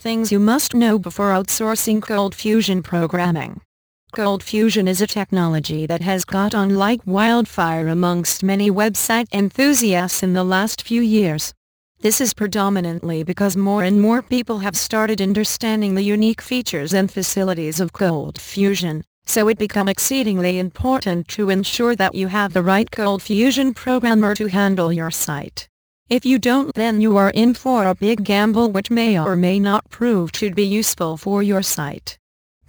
Things you must know before outsourcing ColdFusion programming. ColdFusion is a technology that has got on like wildfire amongst many website enthusiasts in the last few years. This is predominantly because more and more people have started understanding the unique features and facilities of ColdFusion, so it become exceedingly important to ensure that you have the right ColdFusion programmer to handle your site. If you don't then you are in for a big gamble which may or may not prove to be useful for your site.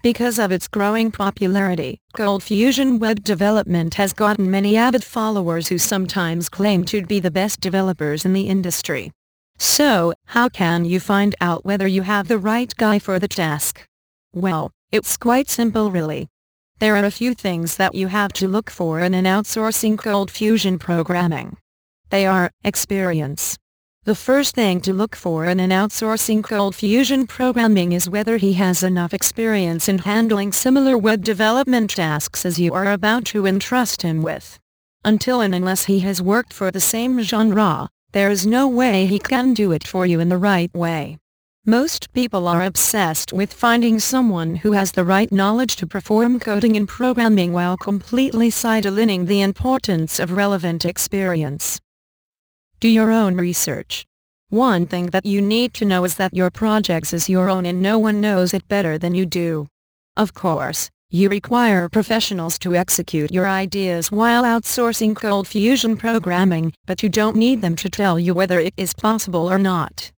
Because of its growing popularity, ColdFusion web development has gotten many avid followers who sometimes claim to be the best developers in the industry. So, how can you find out whether you have the right guy for the task? Well, it's quite simple really. There are a few things that you have to look for in an outsourcing ColdFusion programming. They are experience. The first thing to look for in an outsourcing ColdFusion programming is whether he has enough experience in handling similar web development tasks as you are about to entrust him with. Until and unless he has worked for the same genre, there is no way he can do it for you in the right way. Most people are obsessed with finding someone who has the right knowledge to perform coding and programming while completely sidelining the importance of relevant experience. Do your own research. One thing that you need to know is that your projects is your own and no one knows it better than you do. Of course, you require professionals to execute your ideas while outsourcing ColdFusion programming, but you don't need them to tell you whether it is possible or not.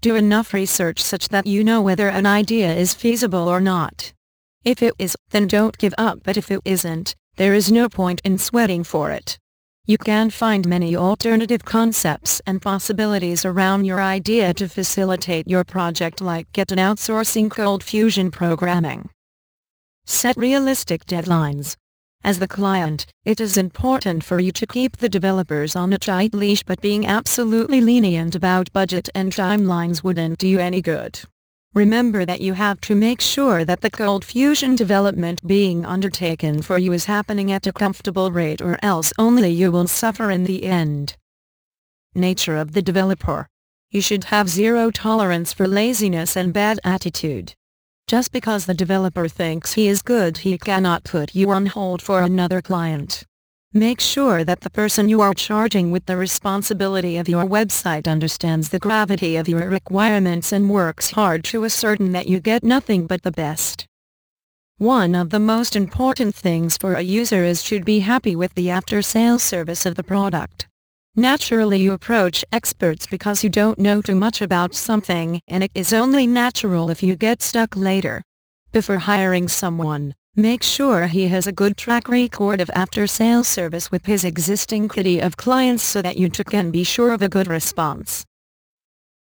Do enough research such that you know whether an idea is feasible or not. If it is, then don't give up but if it isn't, there is no point in sweating for it. You can find many alternative concepts and possibilities around your idea to facilitate your project like get an outsourcing ColdFusion programming. Set realistic deadlines. As the client, it is important for you to keep the developers on a tight leash but being absolutely lenient about budget and timelines wouldn't do you any good. Remember that you have to make sure that the ColdFusion development being undertaken for you is happening at a comfortable rate or else only you will suffer in the end. Nature of the developer. You should have zero tolerance for laziness and bad attitude. Just because the developer thinks he is good he cannot put you on hold for another client. Make sure that the person you are charging with the responsibility of your website understands the gravity of your requirements and works hard to ascertain that you get nothing but the best. One of the most important things for a user is to be happy with the after-sales service of the product. Naturally you approach experts because you don't know too much about something and it is only natural if you get stuck later. Before hiring someone, Make sure he has a good track record of after-sales service with his existing kitty of clients so that you too can be sure of a good response.